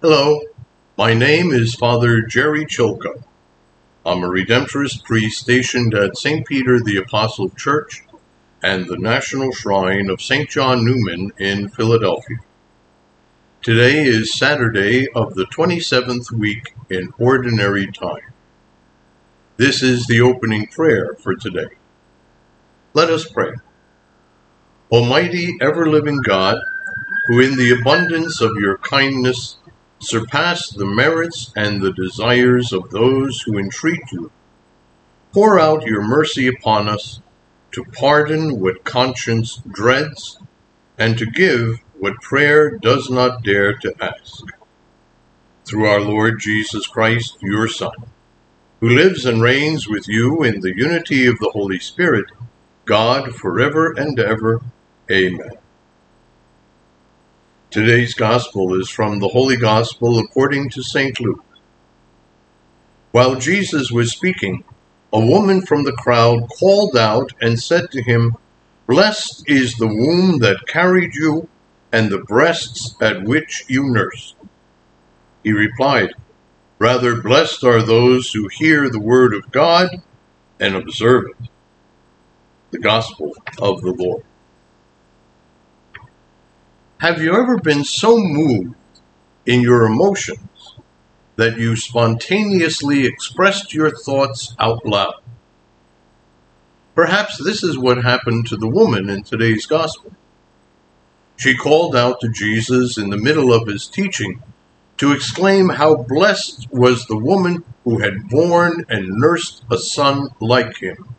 Hello, my name is Father Gerry Chylko. I'm a Redemptorist priest stationed at St. Peter the Apostle Church and the National Shrine of St. John Neumann in Philadelphia. Today is Saturday of the 27th week in Ordinary Time. This is the opening prayer for today. Let us pray. Almighty, ever living God, who in the abundance of your kindness surpass the merits and the desires of those who entreat you. Pour out your mercy upon us to pardon what conscience dreads and to give what prayer does not dare to ask. Through our Lord Jesus Christ, your Son, who lives and reigns with you in the unity of the Holy Spirit, God forever and ever. Amen. Today's Gospel is from the Holy Gospel according to St. Luke. While Jesus was speaking, a woman from the crowd called out and said to him, Blessed is the womb that carried you and the breasts at which you nursed. He replied, Rather, blessed are those who hear the word of God and observe it. The Gospel of the Lord. Have you ever been so moved in your emotions that you spontaneously expressed your thoughts out loud? Perhaps this is what happened to the woman in today's gospel. She called out to Jesus in the middle of his teaching to exclaim how blessed was the woman who had borne and nursed a son like him.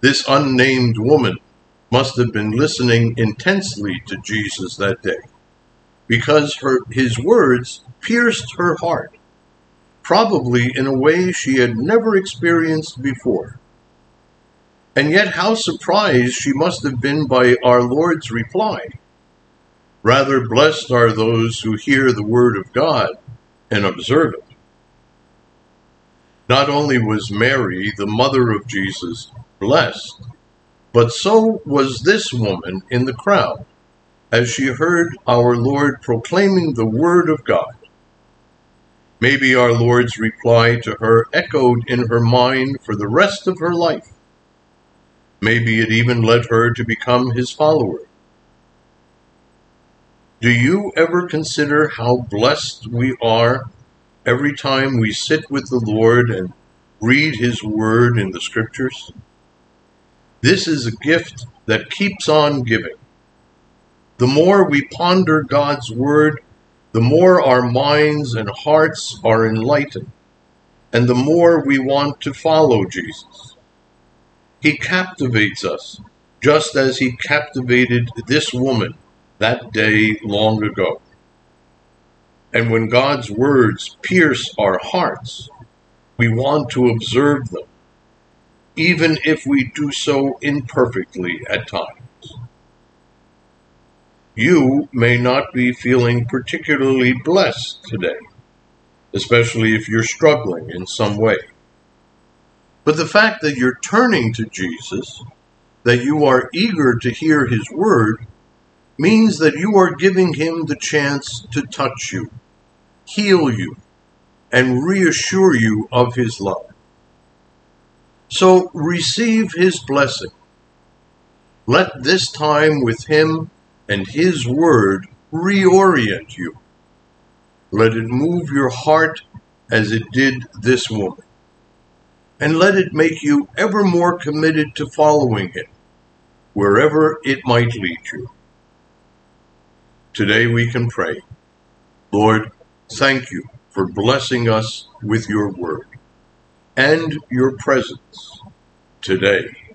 This unnamed woman must have been listening intensely to Jesus that day because her, his words pierced her heart, probably in a way she had never experienced before. And yet, how surprised she must have been by our Lord's reply. Rather, blessed are those who hear the word of God and observe it. Not only was Mary, the mother of Jesus, blessed, but so was this woman in the crowd, as she heard our Lord proclaiming the word of God. Maybe our Lord's reply to her echoed in her mind for the rest of her life. Maybe it even led her to become his follower. Do you ever consider how blessed we are every time we sit with the Lord and read his word in the scriptures? This is a gift that keeps on giving. The more we ponder God's Word, the more our minds and hearts are enlightened, and the more we want to follow Jesus. He captivates us, just as he captivated this woman that day long ago. And when God's words pierce our hearts, we want to observe them even if we do so imperfectly at times. You may not be feeling particularly blessed today, especially if you're struggling in some way. But the fact that you're turning to Jesus, that you are eager to hear his word, means that you are giving him the chance to touch you, heal you, and reassure you of his love. So receive his blessing. Let this time with him and his word reorient you. Let it move your heart as it did this woman. And let it make you ever more committed to following him, wherever it might lead you. Today we can pray, Lord, thank you for blessing us with your word and your presence today.